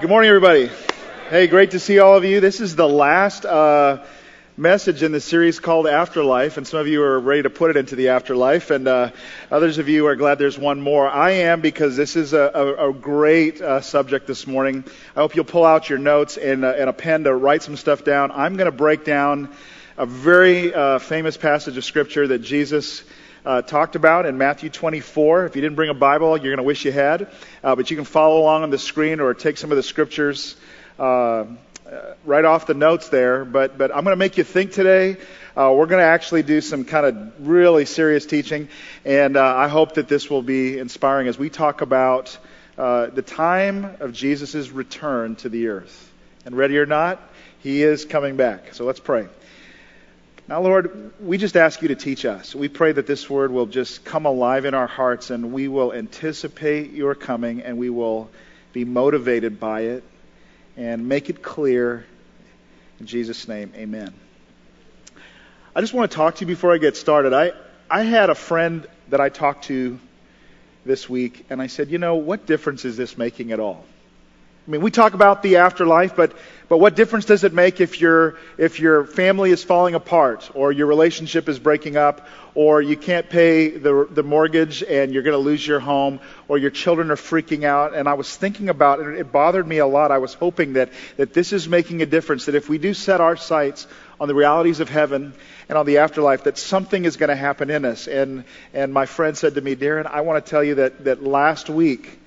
Good morning, everybody. Hey, great to see all of you. This is the last uh, message in the series called Afterlife, and some of you are ready to put it into the afterlife, and uh, others of you are glad there's one more. I am because this is a, a, a great uh, subject this morning. I hope you'll pull out your notes and, uh, and a pen to write some stuff down. I'm going to break down a very uh, famous passage of Scripture that Jesus uh, talked about in Matthew 24. If you didn't bring a Bible, you're going to wish you had. Uh, but you can follow along on the screen or take some of the scriptures uh, right off the notes there. But, but I'm going to make you think today. Uh, we're going to actually do some kind of really serious teaching. And uh, I hope that this will be inspiring as we talk about uh, the time of Jesus' return to the earth. And ready or not, he is coming back. So let's pray. Now, Lord, we just ask you to teach us. We pray that this word will just come alive in our hearts and we will anticipate your coming and we will be motivated by it and make it clear. In Jesus' name, amen. I just want to talk to you before I get started. I, I had a friend that I talked to this week, and I said, you know, what difference is this making at all? I mean, we talk about the afterlife, but, but what difference does it make if your, if your family is falling apart, or your relationship is breaking up, or you can't pay the, the mortgage and you're going to lose your home, or your children are freaking out? And I was thinking about it, it bothered me a lot. I was hoping that, that this is making a difference, that if we do set our sights on the realities of heaven and on the afterlife, that something is going to happen in us. And, and my friend said to me, Darryn, I want to tell you that, that last week,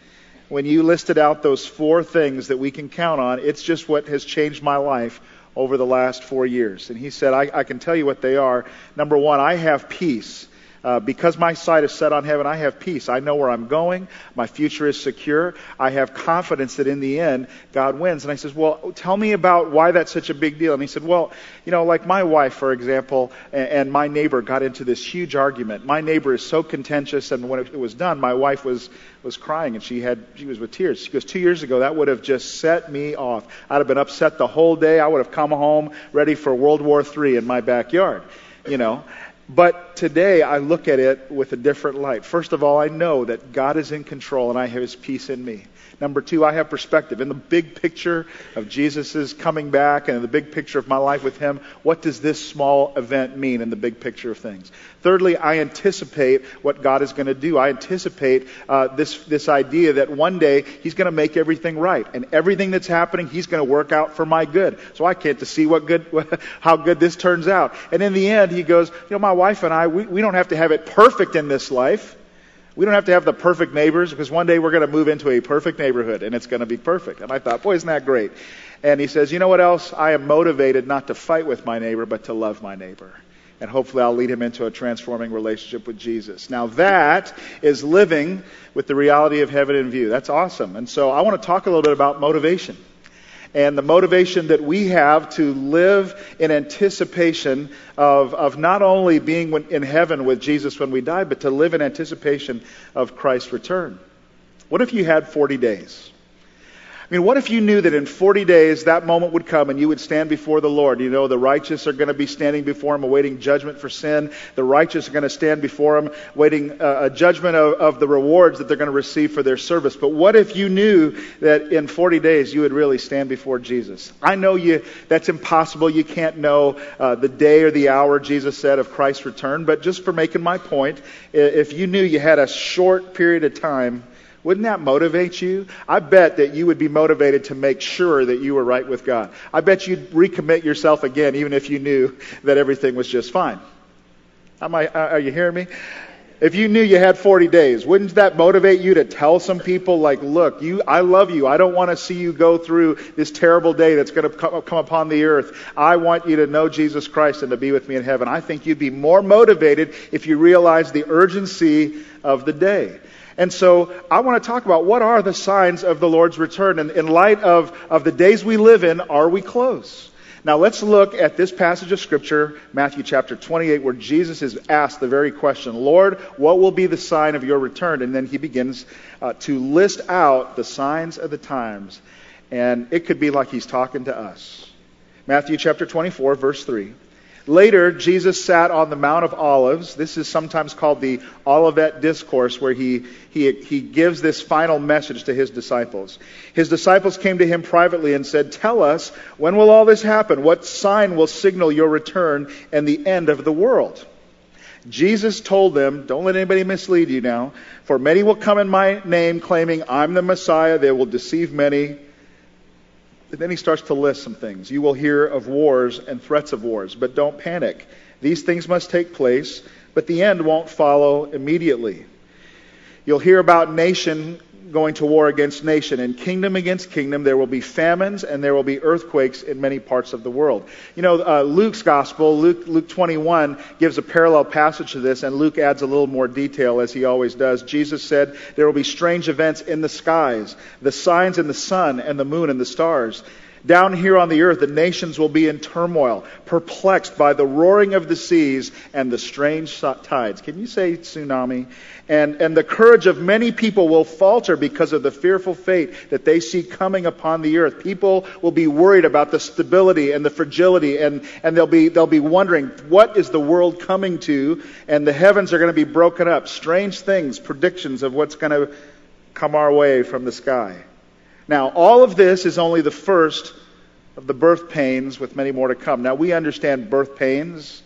when you listed out those four things that we can count on, it's just what has changed my life over the last four years. And he said, I, I can tell you what they are. Number one, I have peace uh, because my sight is set on heaven, I have peace. I know where I'm going. My future is secure. I have confidence that in the end, God wins. And I says, well, tell me about why that's such a big deal. And he said, well, you know, like my wife, for example, and, and my neighbor got into this huge argument. My neighbor is so contentious, and when it was done, my wife was was crying, and she had she was with tears. She goes, two years ago, that would have just set me off. I'd have been upset the whole day. I would have come home ready for World War III in my backyard, you know. But today I look at it with a different light. First of all, I know that God is in control and I have his peace in me. Number two, I have perspective. In the big picture of Jesus' coming back and in the big picture of my life with Him, what does this small event mean in the big picture of things? Thirdly, I anticipate what God is going to do. I anticipate uh, this, this idea that one day He's going to make everything right. And everything that's happening, He's going to work out for my good. So I can't to see what good, how good this turns out. And in the end, He goes, you know, my wife and I, we, we don't have to have it perfect in this life. We don't have to have the perfect neighbors because one day we're going to move into a perfect neighborhood and it's going to be perfect. And I thought, boy, isn't that great? And he says, you know what else? I am motivated not to fight with my neighbor, but to love my neighbor. And hopefully I'll lead him into a transforming relationship with Jesus. Now that is living with the reality of heaven in view. That's awesome. And so I want to talk a little bit about motivation and the motivation that we have to live in anticipation of, of not only being in heaven with Jesus when we die, but to live in anticipation of Christ's return. What if you had 40 days? I mean, what if you knew that in 40 days that moment would come and you would stand before the Lord? You know, the righteous are going to be standing before Him awaiting judgment for sin. The righteous are going to stand before Him waiting uh, a judgment of, of the rewards that they're going to receive for their service. But what if you knew that in 40 days you would really stand before Jesus? I know you, that's impossible. You can't know uh, the day or the hour, Jesus said, of Christ's return. But just for making my point, if you knew you had a short period of time wouldn't that motivate you? I bet that you would be motivated to make sure that you were right with God. I bet you'd recommit yourself again, even if you knew that everything was just fine. Am I, uh, are you hearing me? If you knew you had 40 days, wouldn't that motivate you to tell some people, like, look, you, I love you. I don't want to see you go through this terrible day that's going to come upon the earth. I want you to know Jesus Christ and to be with me in heaven. I think you'd be more motivated if you realized the urgency of the day. And so I want to talk about what are the signs of the Lord's return. And in light of, of the days we live in, are we close? Now let's look at this passage of Scripture, Matthew chapter 28, where Jesus is asked the very question, Lord, what will be the sign of your return? And then he begins uh, to list out the signs of the times. And it could be like he's talking to us. Matthew chapter 24, verse 3. Later, Jesus sat on the Mount of Olives. This is sometimes called the Olivet Discourse, where he, he, he gives this final message to his disciples. His disciples came to him privately and said, Tell us, when will all this happen? What sign will signal your return and the end of the world? Jesus told them, Don't let anybody mislead you now, for many will come in my name claiming, I'm the Messiah. They will deceive many. Then he starts to list some things. You will hear of wars and threats of wars, but don't panic. These things must take place, but the end won't follow immediately. You'll hear about nation going to war against nation, and kingdom against kingdom. There will be famines and there will be earthquakes in many parts of the world. You know, uh, Luke's gospel, Luke, Luke 21, gives a parallel passage to this, and Luke adds a little more detail as he always does. Jesus said, There will be strange events in the skies, the signs in the sun and the moon and the stars. Down here on the earth, the nations will be in turmoil, perplexed by the roaring of the seas and the strange tides. Can you say tsunami? And, and the courage of many people will falter because of the fearful fate that they see coming upon the earth. People will be worried about the stability and the fragility, and, and they'll, be, they'll be wondering, what is the world coming to? And the heavens are going to be broken up. Strange things, predictions of what's going to come our way from the sky. Now, all of this is only the first of the birth pains, with many more to come. Now, we understand birth pains,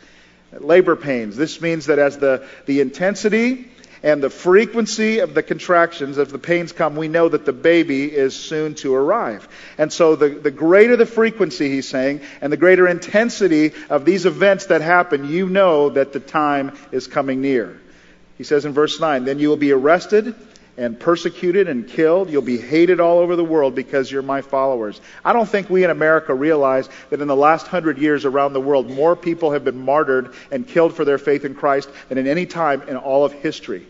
labor pains. This means that as the, the intensity and the frequency of the contractions, as the pains come, we know that the baby is soon to arrive. And so, the, the greater the frequency, he's saying, and the greater intensity of these events that happen, you know that the time is coming near. He says in verse 9, Then you will be arrested and persecuted and killed. You'll be hated all over the world because you're my followers. I don't think we in America realize that in the last hundred years around the world, more people have been martyred and killed for their faith in Christ than in any time in all of history.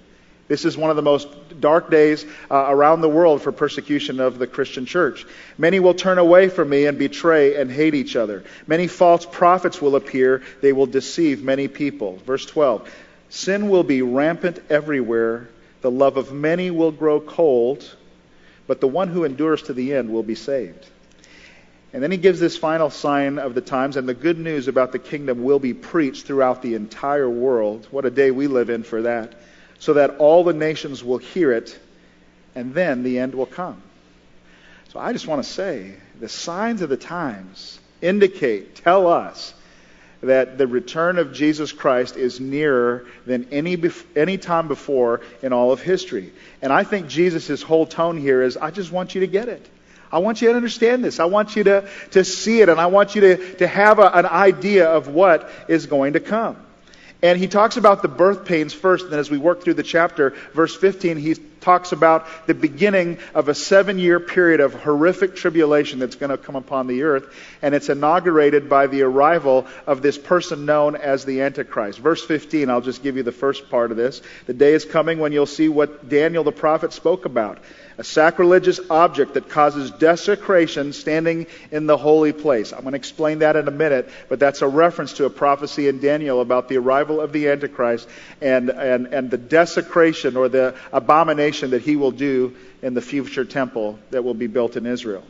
This is one of the most dark days uh, around the world for persecution of the Christian church. Many will turn away from me and betray and hate each other. Many false prophets will appear. They will deceive many people. Verse 12 Sin will be rampant everywhere the love of many will grow cold, but the one who endures to the end will be saved. And then he gives this final sign of the times, and the good news about the kingdom will be preached throughout the entire world. What a day we live in for that. So that all the nations will hear it, and then the end will come. So I just want to say the signs of the times indicate, tell us, that the return of Jesus Christ is nearer than any, any time before in all of history. And I think Jesus' whole tone here is I just want you to get it. I want you to understand this. I want you to, to see it, and I want you to, to have a, an idea of what is going to come. And he talks about the birth pains first, and then as we work through the chapter, verse 15, he talks about the beginning of a seven year period of horrific tribulation that's going to come upon the earth. And it's inaugurated by the arrival of this person known as the Antichrist. Verse 15, I'll just give you the first part of this. The day is coming when you'll see what Daniel the prophet spoke about a sacrilegious object that causes desecration standing in the holy place. I'm going to explain that in a minute, but that's a reference to a prophecy in Daniel about the arrival of the Antichrist and, and, and the desecration or the abomination that he will do in the future temple that will be built in Israel.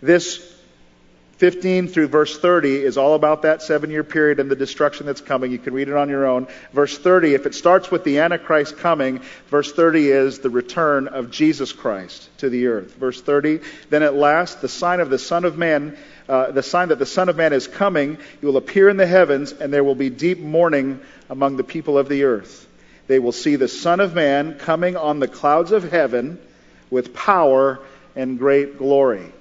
This 15 through verse 30 is all about that seven year period and the destruction that's coming. You can read it on your own. Verse 30, if it starts with the Antichrist coming, verse 30 is the return of Jesus Christ to the earth. Verse 30, then at last the sign of the Son of Man, uh, the sign that the Son of Man is coming, he will appear in the heavens, and there will be deep mourning among the people of the earth. They will see the Son of Man coming on the clouds of heaven with power and great glory.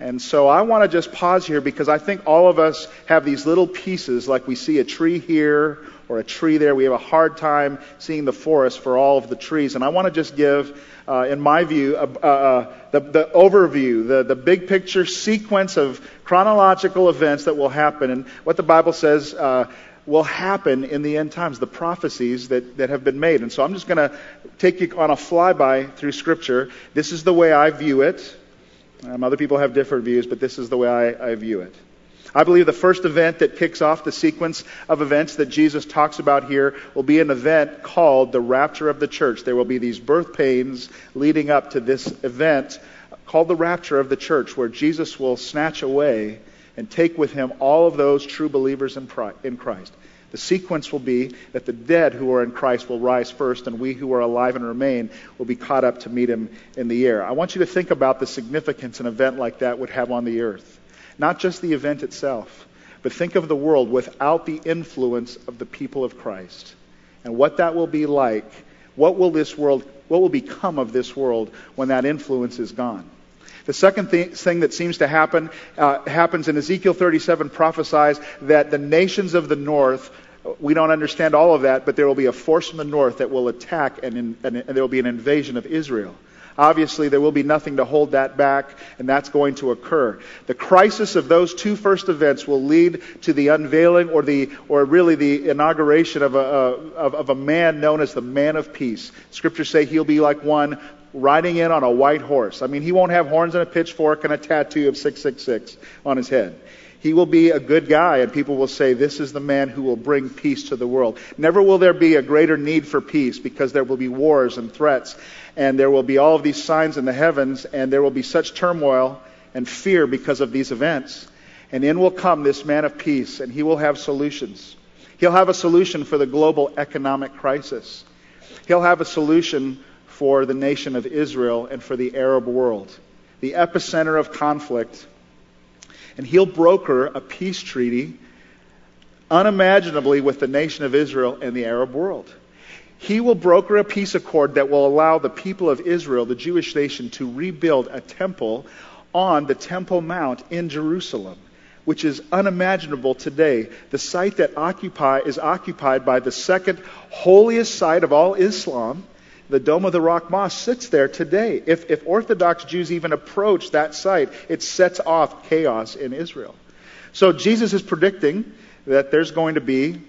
And so I want to just pause here because I think all of us have these little pieces, like we see a tree here or a tree there. We have a hard time seeing the forest for all of the trees. And I want to just give, uh, in my view, uh, uh, the, the, overview, the, the big picture sequence of chronological events that will happen and what the Bible says uh, will happen in the end times, the prophecies that, that have been made. And so I'm just going to take you on a flyby through Scripture. This is the way I view it. Um, other people have different views, but this is the way I, I view it. I believe the first event that kicks off the sequence of events that Jesus talks about here will be an event called the rapture of the church. There will be these birth pains leading up to this event called the rapture of the church, where Jesus will snatch away and take with him all of those true believers in Christ. The sequence will be that the dead who are in Christ will rise first, and we who are alive and remain will be caught up to meet him in the air. I want you to think about the significance an event like that would have on the earth. Not just the event itself, but think of the world without the influence of the people of Christ and what that will be like. What will this world, what will become of this world when that influence is gone? The second thing that seems to happen uh, happens in Ezekiel 37 prophesies that the nations of the north we don't understand all of that, but there will be a force from the north that will attack and, in, and, there will be an invasion of Israel. Obviously, there will be nothing to hold that back, and that's going to occur. The crisis of those two first events will lead to the unveiling or, the, or really the inauguration of a, of, of a man known as the man of peace. Scriptures say he'll be like one riding in on a white horse. I mean, he won't have horns and a pitchfork and a tattoo of 666 on his head. He will be a good guy, and people will say, This is the man who will bring peace to the world. Never will there be a greater need for peace because there will be wars and threats, and there will be all of these signs in the heavens, and there will be such turmoil and fear because of these events. And in will come this man of peace, and he will have solutions. He'll have a solution for the global economic crisis. He'll have a solution for the nation of Israel and for the Arab world. The epicenter of conflict and he'll broker a peace treaty unimaginably with the nation of Israel and the Arab world. He will broker a peace accord that will allow the people of Israel, the Jewish nation, to rebuild a temple on the Temple Mount in Jerusalem, which is unimaginable today. The site that occupy, is occupied by the second holiest site of all Islam, the Dome of the Rock Mosque sits there today. If, if Orthodox Jews even approach that site, it sets off chaos in Israel. So Jesus is predicting that there's going to be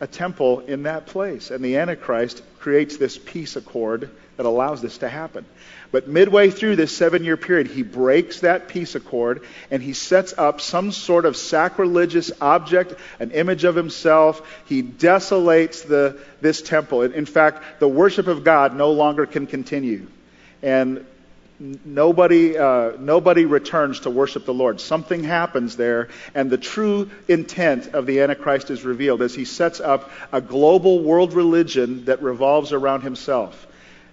a temple in that place. And the Antichrist creates this peace accord that allows this to happen. But midway through this seven year period, he breaks that peace accord and he sets up some sort of sacrilegious object, an image of himself. He desolates the, this temple. In fact, the worship of God no longer can continue. And nobody, uh, nobody returns to worship the Lord. Something happens there, and the true intent of the Antichrist is revealed as he sets up a global world religion that revolves around himself.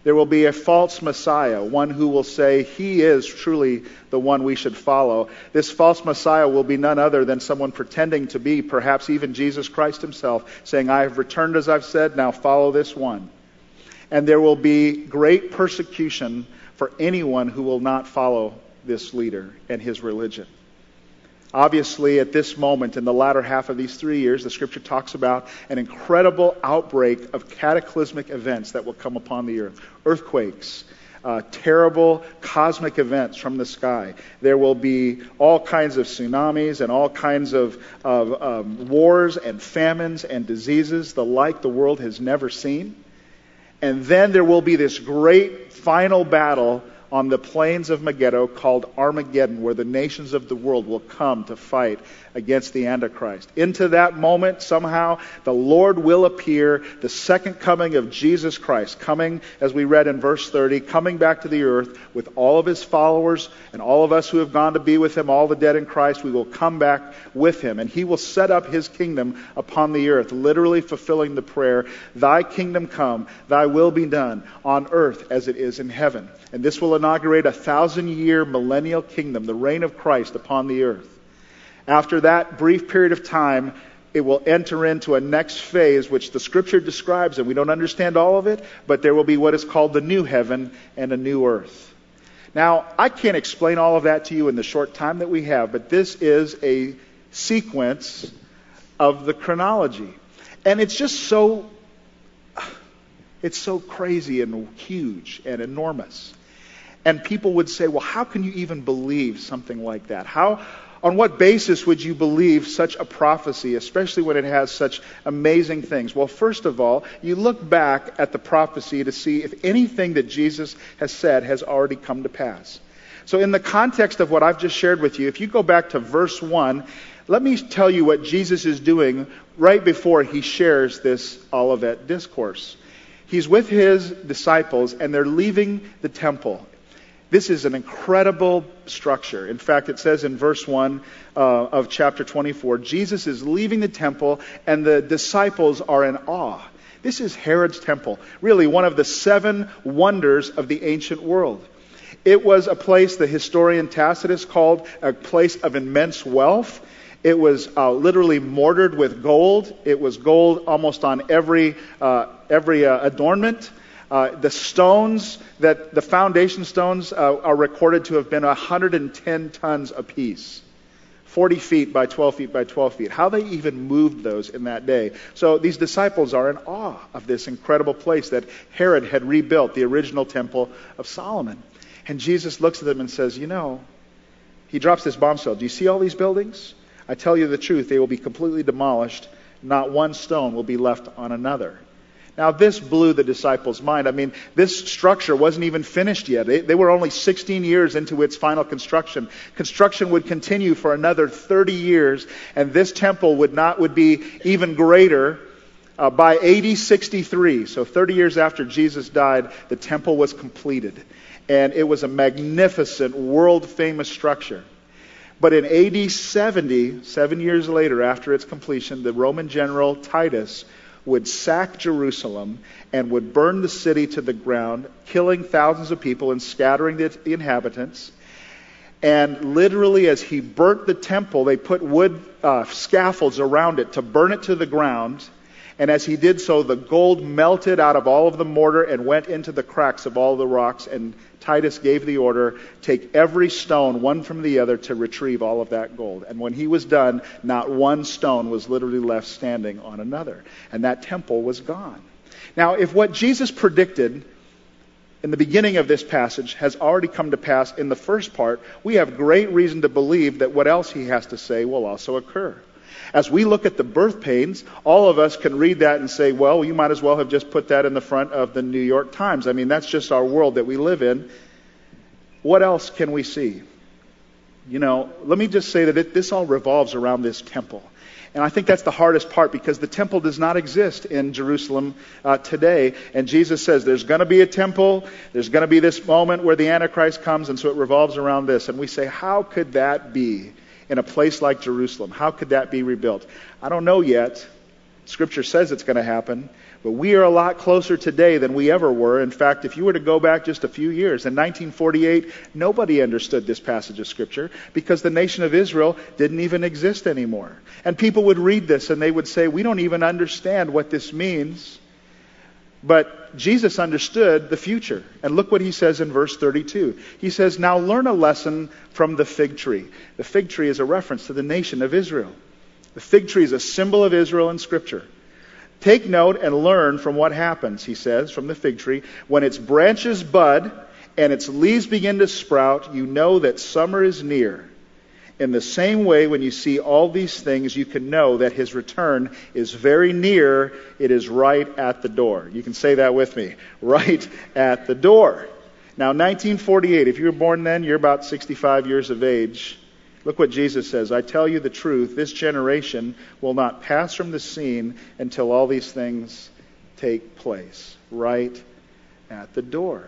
There will be a false Messiah, one who will say he is truly the one we should follow. This false Messiah will be none other than someone pretending to be perhaps even Jesus Christ himself, saying, I have returned as I've said, now follow this one. And there will be great persecution for anyone who will not follow this leader and his religion. Obviously, at this moment, in the latter half of these three years, the scripture talks about an incredible outbreak of cataclysmic events that will come upon the earth earthquakes, uh, terrible cosmic events from the sky. There will be all kinds of tsunamis and all kinds of, of um, wars and famines and diseases, the like the world has never seen. And then there will be this great final battle on the plains of Megiddo called Armageddon, where the nations of the world will come to fight against the Antichrist. Into that moment, somehow, the Lord will appear, the second coming of Jesus Christ, coming, as we read in verse 30, coming back to the earth with all of his followers and all of us who have gone to be with him, all the dead in Christ. We will come back with him, and he will set up his kingdom upon the earth, literally fulfilling the prayer, Thy kingdom come, thy will be done on earth as it is in heaven. And this will inaugurate a thousand year millennial kingdom, the reign of Christ upon the earth. After that brief period of time, it will enter into a next phase, which the scripture describes, and we don't understand all of it, but there will be what is called the new heaven and a new earth. Now, I can't explain all of that to you in the short time that we have, but this is a sequence of the chronology. And it's just so it's so crazy and huge and enormous. And people would say, well, how can you even believe something like that? How, on what basis would you believe such a prophecy, especially when it has such amazing things? Well, first of all, you look back at the prophecy to see if anything that Jesus has said has already come to pass. So, in the context of what I've just shared with you, if you go back to verse 1, let me tell you what Jesus is doing right before he shares this Olivet discourse. He's with his disciples, and they're leaving the temple. This is an incredible structure. In fact, it says in verse 1 uh, of chapter 24 Jesus is leaving the temple, and the disciples are in awe. This is Herod's temple, really one of the seven wonders of the ancient world. It was a place the historian Tacitus called a place of immense wealth. It was uh, literally mortared with gold. It was gold almost on every, uh, every uh, adornment. Uh, the stones that the foundation stones uh, are recorded to have been 110 tons apiece. 40 feet by 12 feet by 12 feet. How they even moved those in that day. So these disciples are in awe of this incredible place that Herod had rebuilt, the original temple of Solomon. And Jesus looks at them and says, You know, he drops this bombshell. Do you see all these buildings? I tell you the truth, they will be completely demolished. Not one stone will be left on another. Now, this blew the disciples' mind. I mean, this structure wasn't even finished yet. They, they, were only 16 years into its final construction. Construction would continue for another 30 years, and this temple would not would be even greater. Uh, by AD 63, so 30 years after Jesus died, the temple was completed, and it was a magnificent, world-famous structure. But in AD 70, seven years later after its completion, the Roman general Titus would sack Jerusalem and would burn the city to the ground, killing thousands of people and scattering the, the inhabitants. And literally, as he burnt the temple, they put wood uh, scaffolds around it to burn it to the ground. And as he did so, the gold melted out of all of the mortar and went into the cracks of all the rocks. And Titus gave the order take every stone, one from the other, to retrieve all of that gold. And when he was done, not one stone was literally left standing on another. And that temple was gone. Now, if what Jesus predicted in the beginning of this passage has already come to pass in the first part, we have great reason to believe that what else he has to say will also occur. As we look at the birth pains, all of us can read that and say, well, you might as well have just put that in the front of the New York Times. I mean, that's just our world that we live in. What else can we see? You know, let me just say that it, this all revolves around this temple. And I think that's the hardest part because the temple does not exist in Jerusalem uh, today. And Jesus says there's going to be a temple. There's going to be this moment where the Antichrist comes. And so it revolves around this. And we say, how could that be? In a place like Jerusalem. How could that be rebuilt? I don't know yet. Scripture says it's going to happen, but we are a lot closer today than we ever were. In fact, if you were to go back just a few years, in 1948, nobody understood this passage of Scripture because the nation of Israel didn't even exist anymore. And people would read this and they would say, We don't even understand what this means. But Jesus understood the future. And look what he says in verse 32. He says, Now learn a lesson from the fig tree. The fig tree is a reference to the nation of Israel. The fig tree is a symbol of Israel in Scripture. Take note and learn from what happens, he says, from the fig tree. When its branches bud and its leaves begin to sprout, you know that summer is near. In the same way, when you see all these things, you can know that his return is very near. It is right at the door. You can say that with me. Right at the door. Now, 1948, if you were born then, you're about 65 years of age. Look what Jesus says. I tell you the truth, this generation will not pass from the scene until all these things take place. Right at the door.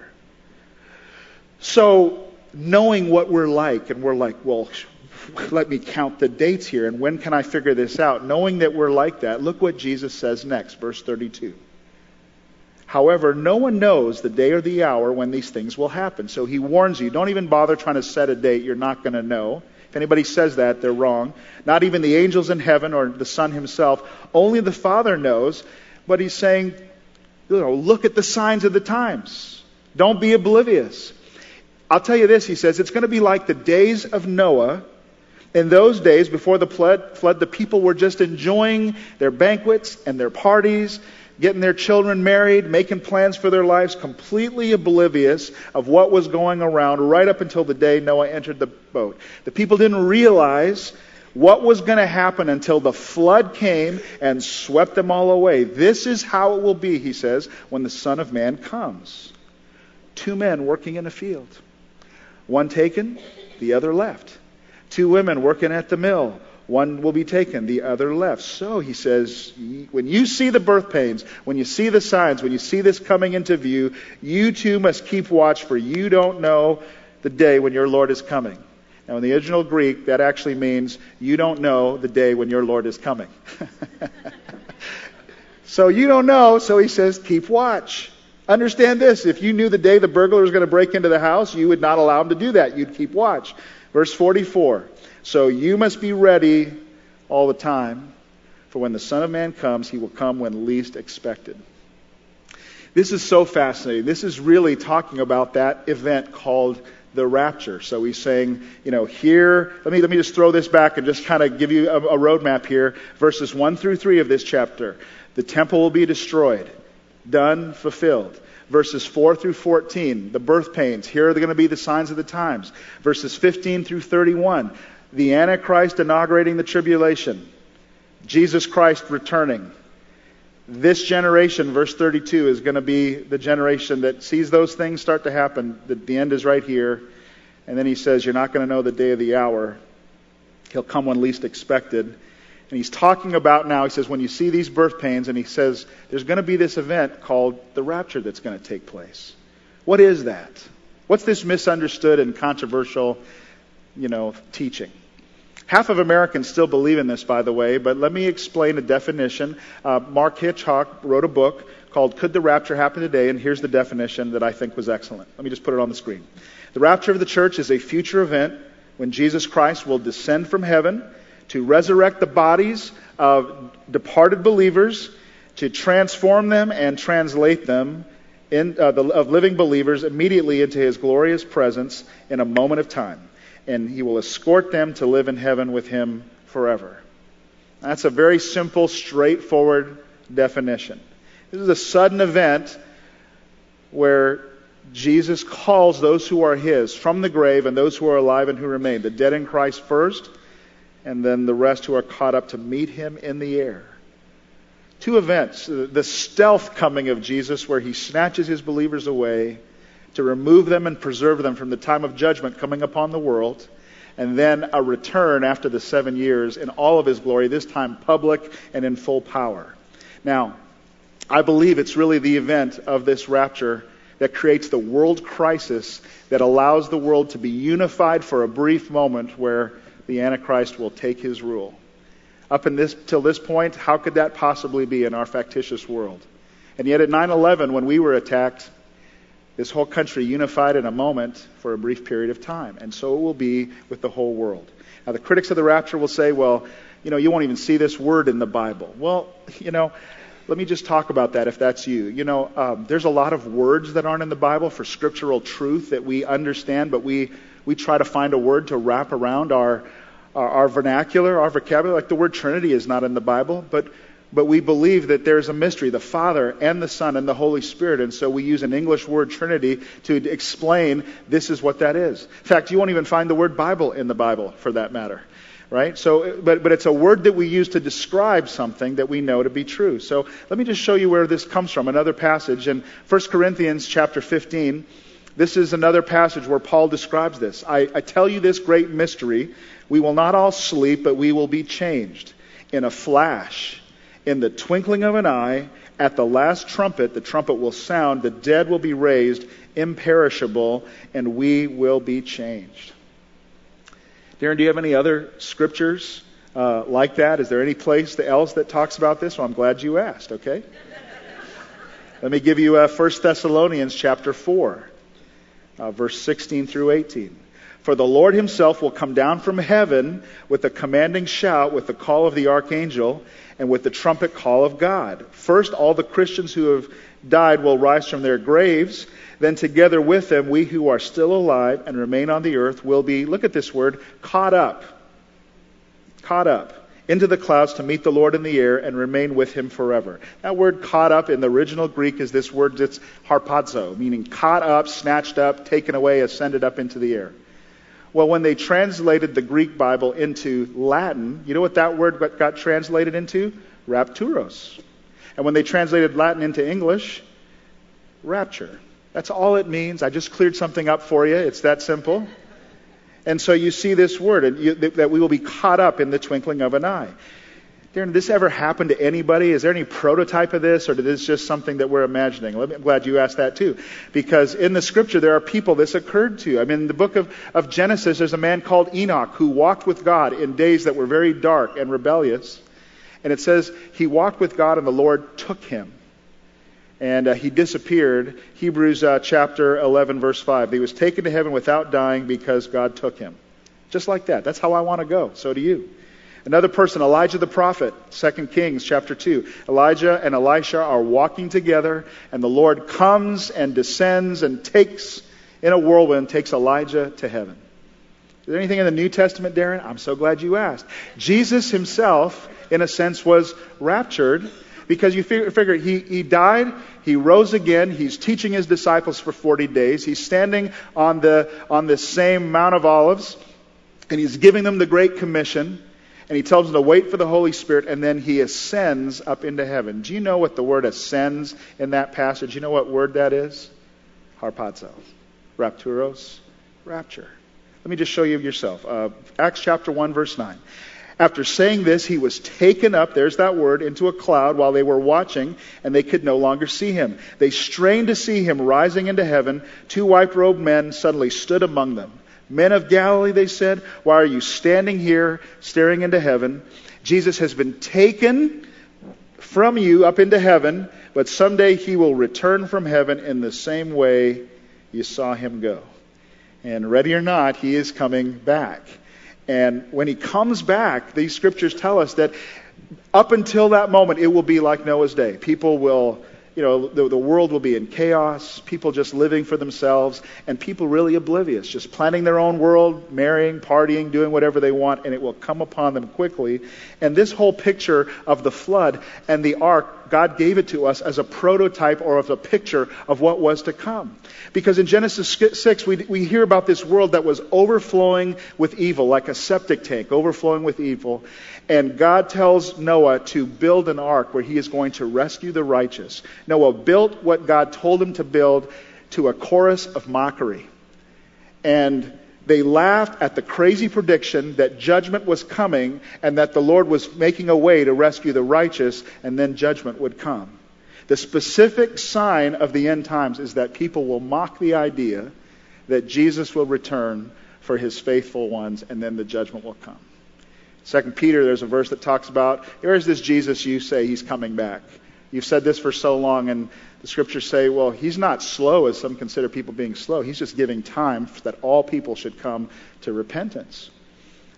So, knowing what we're like, and we're like, well, let me count the dates here and when can I figure this out? Knowing that we're like that, look what Jesus says next, verse 32. However, no one knows the day or the hour when these things will happen. So he warns you, don't even bother trying to set a date. You're not going to know. If anybody says that, they're wrong. Not even the angels in heaven or the Son himself. Only the Father knows. But he's saying, you know, look at the signs of the times. Don't be oblivious. I'll tell you this, he says, it's going to be like the days of Noah in those days, before the flood, the people were just enjoying their banquets and their parties, getting their children married, making plans for their lives, completely oblivious of what was going around right up until the day Noah entered the boat. The people didn't realize what was going to happen until the flood came and swept them all away. This is how it will be, he says, when the Son of Man comes. Two men working in a field. One taken, the other left. Two women working at the mill. One will be taken, the other left. So he says, when you see the birth pains, when you see the signs, when you see this coming into view, you too must keep watch, for you don't know the day when your Lord is coming. Now, in the original Greek, that actually means you don't know the day when your Lord is coming. so you don't know, so he says, keep watch. Understand this if you knew the day the burglar was going to break into the house, you would not allow him to do that. You'd keep watch. Verse 44 So you must be ready all the time, for when the Son of Man comes, he will come when least expected. This is so fascinating. This is really talking about that event called the rapture. So he's saying, you know, here, let me, let me just throw this back and just kind of give you a, a roadmap here. Verses 1 through 3 of this chapter. The temple will be destroyed. Done, fulfilled. Verses 4 through 14, the birth pains. Here are going to be the signs of the times. Verses 15 through 31, the Antichrist inaugurating the tribulation. Jesus Christ returning. This generation, verse 32, is going to be the generation that sees those things start to happen. The, the end is right here. And then he says, You're not going to know the day of the hour. He'll come when least expected. And he's talking about now, he says, when you see these birth pains, and he says, there's going to be this event called the rapture that's going to take place. What is that? What's this misunderstood and controversial, you know, teaching? Half of Americans still believe in this, by the way, but let me explain a definition. Uh, Mark Hitchcock wrote a book called Could the Rapture Happen Today? And here's the definition that I think was excellent. Let me just put it on the screen. The rapture of the church is a future event when Jesus Christ will descend from heaven to resurrect the bodies of departed believers, to transform them and translate them in, uh, the, of living believers immediately into his glorious presence in a moment of time and he will escort them to live in heaven with him forever. That's a very simple, straightforward definition. This is a sudden event where Jesus calls those who are his from the grave and those who are alive and who remain, the dead in Christ first, and then the rest who are caught up to meet him in the air. Two events the stealth coming of Jesus, where he snatches his believers away to remove them and preserve them from the time of judgment coming upon the world, and then a return after the seven years in all of his glory, this time public and in full power. Now, I believe it's really the event of this rapture that creates the world crisis that allows the world to be unified for a brief moment where the Antichrist will take his rule. Up this, till this point, how could that possibly be in our factitious world? And yet at 9 11, when we were attacked, this whole country unified in a moment for a brief period of time. And so it will be with the whole world. Now, the critics of the rapture will say, well, you know, you won't even see this word in the Bible. Well, you know, let me just talk about that if that's you. You know, um, there's a lot of words that aren't in the Bible for scriptural truth that we understand, but we, we try to find a word to wrap around our, our, our vernacular, our vocabulary. Like the word Trinity is not in the Bible, but but we believe that there's a mystery, the Father and the Son and the Holy Spirit. And so we use an English word Trinity to explain this is what that is. In fact, you won't even find the word Bible in the Bible for that matter. Right? So, but, but it's a word that we use to describe something that we know to be true. So let me just show you where this comes from. Another passage in 1 Corinthians chapter 15. This is another passage where Paul describes this. I, I tell you this great mystery. We will not all sleep, but we will be changed in a flash in the twinkling of an eye, at the last trumpet, the trumpet will sound, the dead will be raised imperishable, and we will be changed. Darryn, do you have any other scriptures uh, like that? Is there any place else that talks about this? Well, I'm glad you asked, okay? Let me give you uh, 1 Thessalonians chapter 4, uh, verse 16 through 18. For the Lord himself will come down from heaven with a commanding shout, with the call of the archangel, and with the trumpet call of God. First, all the Christians who have died will rise from their graves. Then, together with them, we who are still alive and remain on the earth will be, look at this word, caught up. Caught up into the clouds to meet the Lord in the air and remain with him forever. That word caught up in the original Greek is this word that's harpazo, meaning caught up, snatched up, taken away, ascended up into the air. Well, when they translated the Greek Bible into Latin, you know what that word got translated into? Rapturos. And when they translated Latin into English, rapture. That's all it means. I just cleared something up for you. It's that simple. And so you see this word, that we will be caught up in the twinkling of an eye. Darryn, did this ever happen to anybody? Is there any prototype of this, or is this just something that we're imagining? I'm glad you asked that too. Because in the scripture, there are people this occurred to. I mean, in the book of, of Genesis, there's a man called Enoch who walked with God in days that were very dark and rebellious. And it says he walked with God and the Lord took him. And uh, he disappeared. Hebrews uh, chapter 11, verse 5. He was taken to heaven without dying because God took him. Just like that. That's how I want to go. So do you. Another person, Elijah the prophet, 2 Kings chapter 2. Elijah and Elisha are walking together, and the Lord comes and descends and takes, in a whirlwind, takes Elijah to heaven. Is there anything in the New Testament, Darryn? I'm so glad you asked. Jesus himself, in a sense, was raptured because you figure, he, he died, he rose again, he's teaching his disciples for 40 days, he's standing on the, on the same Mount of Olives, and he's giving them the Great Commission and he tells them to wait for the Holy Spirit, and then he ascends up into heaven. Do you know what the word ascends in that passage? You know what word that is? Harpazo. Rapturos. Rapture. Let me just show you yourself. Uh, Acts chapter 1, verse 9. After saying this, he was taken up, there's that word, into a cloud while they were watching, and they could no longer see him. They strained to see him rising into heaven. Two white robed men suddenly stood among them. Men of Galilee, they said, why are you standing here staring into heaven? Jesus has been taken from you up into heaven, but someday he will return from heaven in the same way you saw him go. And ready or not, he is coming back. And when he comes back, these scriptures tell us that up until that moment, it will be like Noah's day. People will you know, the, the world will be in chaos, people just living for themselves, and people really oblivious, just planning their own world, marrying, partying, doing whatever they want, and it will come upon them quickly. And this whole picture of the flood and the ark, God gave it to us as a prototype or as a picture of what was to come. Because in Genesis 6, we, we hear about this world that was overflowing with evil, like a septic tank, overflowing with evil. And God tells Noah to build an ark where he is going to rescue the righteous. Noah built what God told him to build to a chorus of mockery. And they laughed at the crazy prediction that judgment was coming and that the Lord was making a way to rescue the righteous and then judgment would come. The specific sign of the end times is that people will mock the idea that Jesus will return for his faithful ones and then the judgment will come. Second Peter, there's a verse that talks about, here is this Jesus you say he's coming back. You've said this for so long, and the scriptures say, well, he's not slow as some consider people being slow. He's just giving time that all people should come to repentance.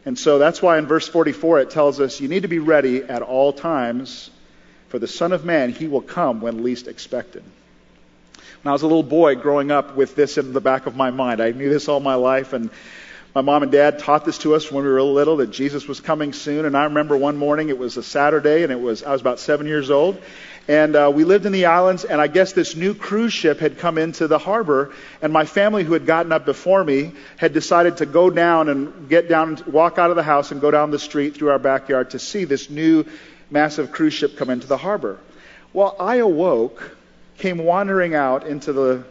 And so that's why in verse 44 it tells us you need to be ready at all times, for the Son of Man, he will come when least expected. When I was a little boy growing up with this in the back of my mind, I knew this all my life, and my mom and dad taught this to us when we were little that Jesus was coming soon. And I remember one morning, it was a Saturday, and it was I was about seven years old, and uh, we lived in the islands. And I guess this new cruise ship had come into the harbor, and my family, who had gotten up before me, had decided to go down and get down, walk out of the house, and go down the street through our backyard to see this new massive cruise ship come into the harbor. Well, I awoke, came wandering out into the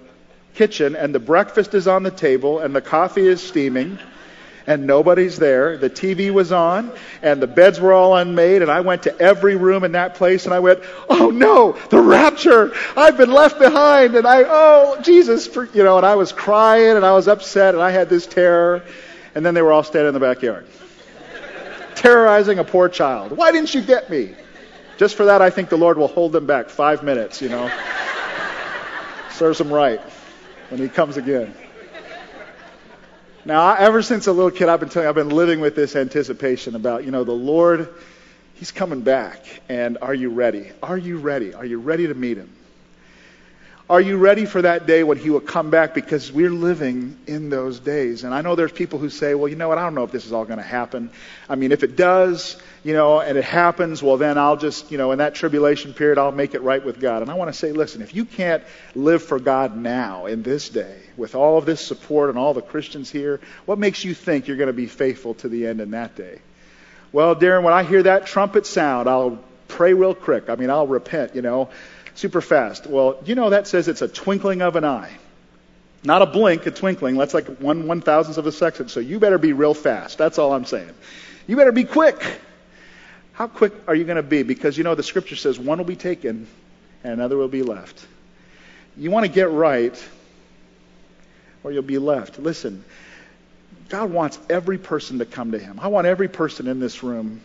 kitchen, and the breakfast is on the table, and the coffee is steaming and nobody's there. The TV was on and the beds were all unmade and I went to every room in that place and I went, "Oh no, the rapture. I've been left behind." And I, "Oh, Jesus, you know, and I was crying and I was upset and I had this terror. And then they were all standing in the backyard. terrorizing a poor child. Why didn't you get me? Just for that I think the Lord will hold them back 5 minutes, you know. Serves them right when he comes again. Now, ever since a little kid, I've been telling you, I've been living with this anticipation about, you know, the Lord, He's coming back. And are you ready? Are you ready? Are you ready to meet Him? Are you ready for that day when He will come back? Because we're living in those days. And I know there's people who say, well, you know what? I don't know if this is all going to happen. I mean, if it does, you know, and it happens, well, then I'll just, you know, in that tribulation period, I'll make it right with God. And I want to say, listen, if you can't live for God now, in this day, with all of this support and all the Christians here, what makes you think you're going to be faithful to the end in that day? Well, Darryn, when I hear that trumpet sound, I'll pray real quick. I mean, I'll repent, you know, super fast. Well, you know, that says it's a twinkling of an eye. Not a blink, a twinkling. That's like one one thousandth of a second. So you better be real fast. That's all I'm saying. You better be quick. How quick are you going to be? Because you know the scripture says one will be taken and another will be left. You want to get right or you'll be left. Listen, God wants every person to come to him. I want every person in this room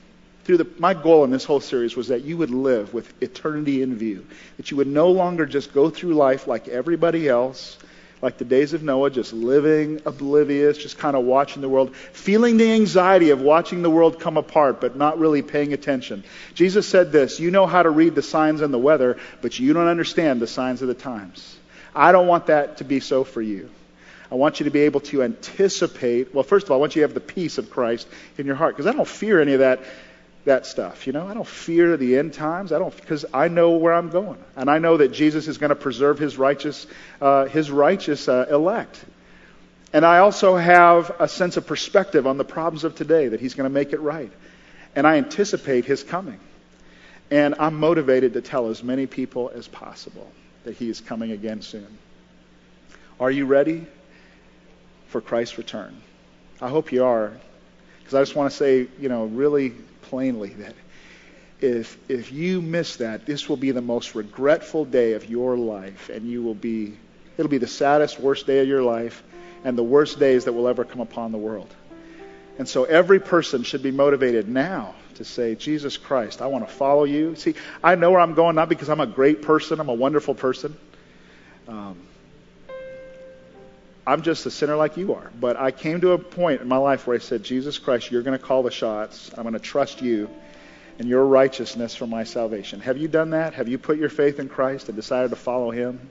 through the, my goal in this whole series was that you would live with eternity in view. That you would no longer just go through life like everybody else, like the days of Noah, just living oblivious, just kind of watching the world, feeling the anxiety of watching the world come apart, but not really paying attention. Jesus said this You know how to read the signs and the weather, but you don't understand the signs of the times. I don't want that to be so for you. I want you to be able to anticipate. Well, first of all, I want you to have the peace of Christ in your heart because I don't fear any of that that stuff. You know, I don't fear the end times. I don't because I know where I'm going, and I know that Jesus is going to preserve His righteous, uh, His righteous uh, elect. And I also have a sense of perspective on the problems of today that He's going to make it right, and I anticipate His coming. And I'm motivated to tell as many people as possible that He is coming again soon. Are you ready for Christ's return? I hope you are, because I just want to say, you know, really plainly that if if you miss that, this will be the most regretful day of your life, and you will be it'll be the saddest, worst day of your life, and the worst days that will ever come upon the world. And so every person should be motivated now to say, Jesus Christ, I want to follow you. See, I know where I'm going not because I'm a great person, I'm a wonderful person. Um, I'm just a sinner like you are. But I came to a point in my life where I said, Jesus Christ, you're going to call the shots. I'm going to trust you and your righteousness for my salvation. Have you done that? Have you put your faith in Christ and decided to follow him?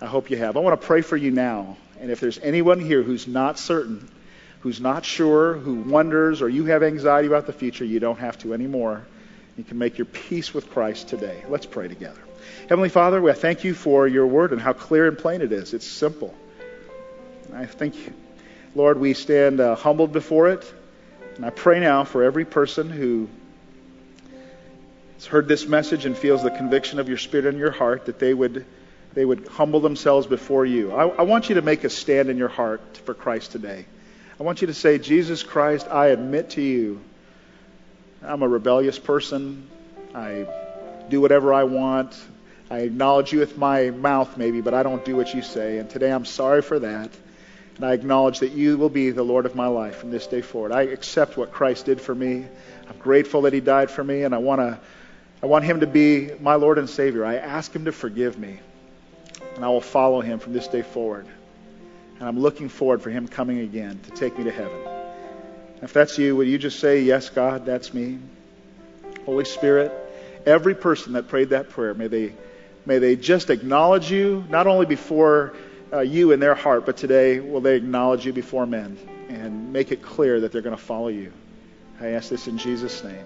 I hope you have. I want to pray for you now. And if there's anyone here who's not certain, who's not sure, who wonders, or you have anxiety about the future, you don't have to anymore. You can make your peace with Christ today. Let's pray together. Heavenly Father, we thank you for your word and how clear and plain it is. It's simple. I think, Lord, we stand uh, humbled before it. And I pray now for every person who has heard this message and feels the conviction of your spirit in your heart that they would, they would humble themselves before you. I, I want you to make a stand in your heart for Christ today. I want you to say, Jesus Christ, I admit to you, I'm a rebellious person. I do whatever I want. I acknowledge you with my mouth, maybe, but I don't do what you say. And today I'm sorry for that. And I acknowledge that you will be the Lord of my life from this day forward. I accept what Christ did for me. I'm grateful that he died for me, and I want to I want him to be my Lord and Savior. I ask him to forgive me, and I will follow him from this day forward. And I'm looking forward for him coming again to take me to heaven. If that's you, would you just say, Yes, God, that's me? Holy Spirit, every person that prayed that prayer, may they, may they just acknowledge you, not only before uh, you in their heart, but today will they acknowledge you before men and make it clear that they're going to follow you. I ask this in Jesus' name.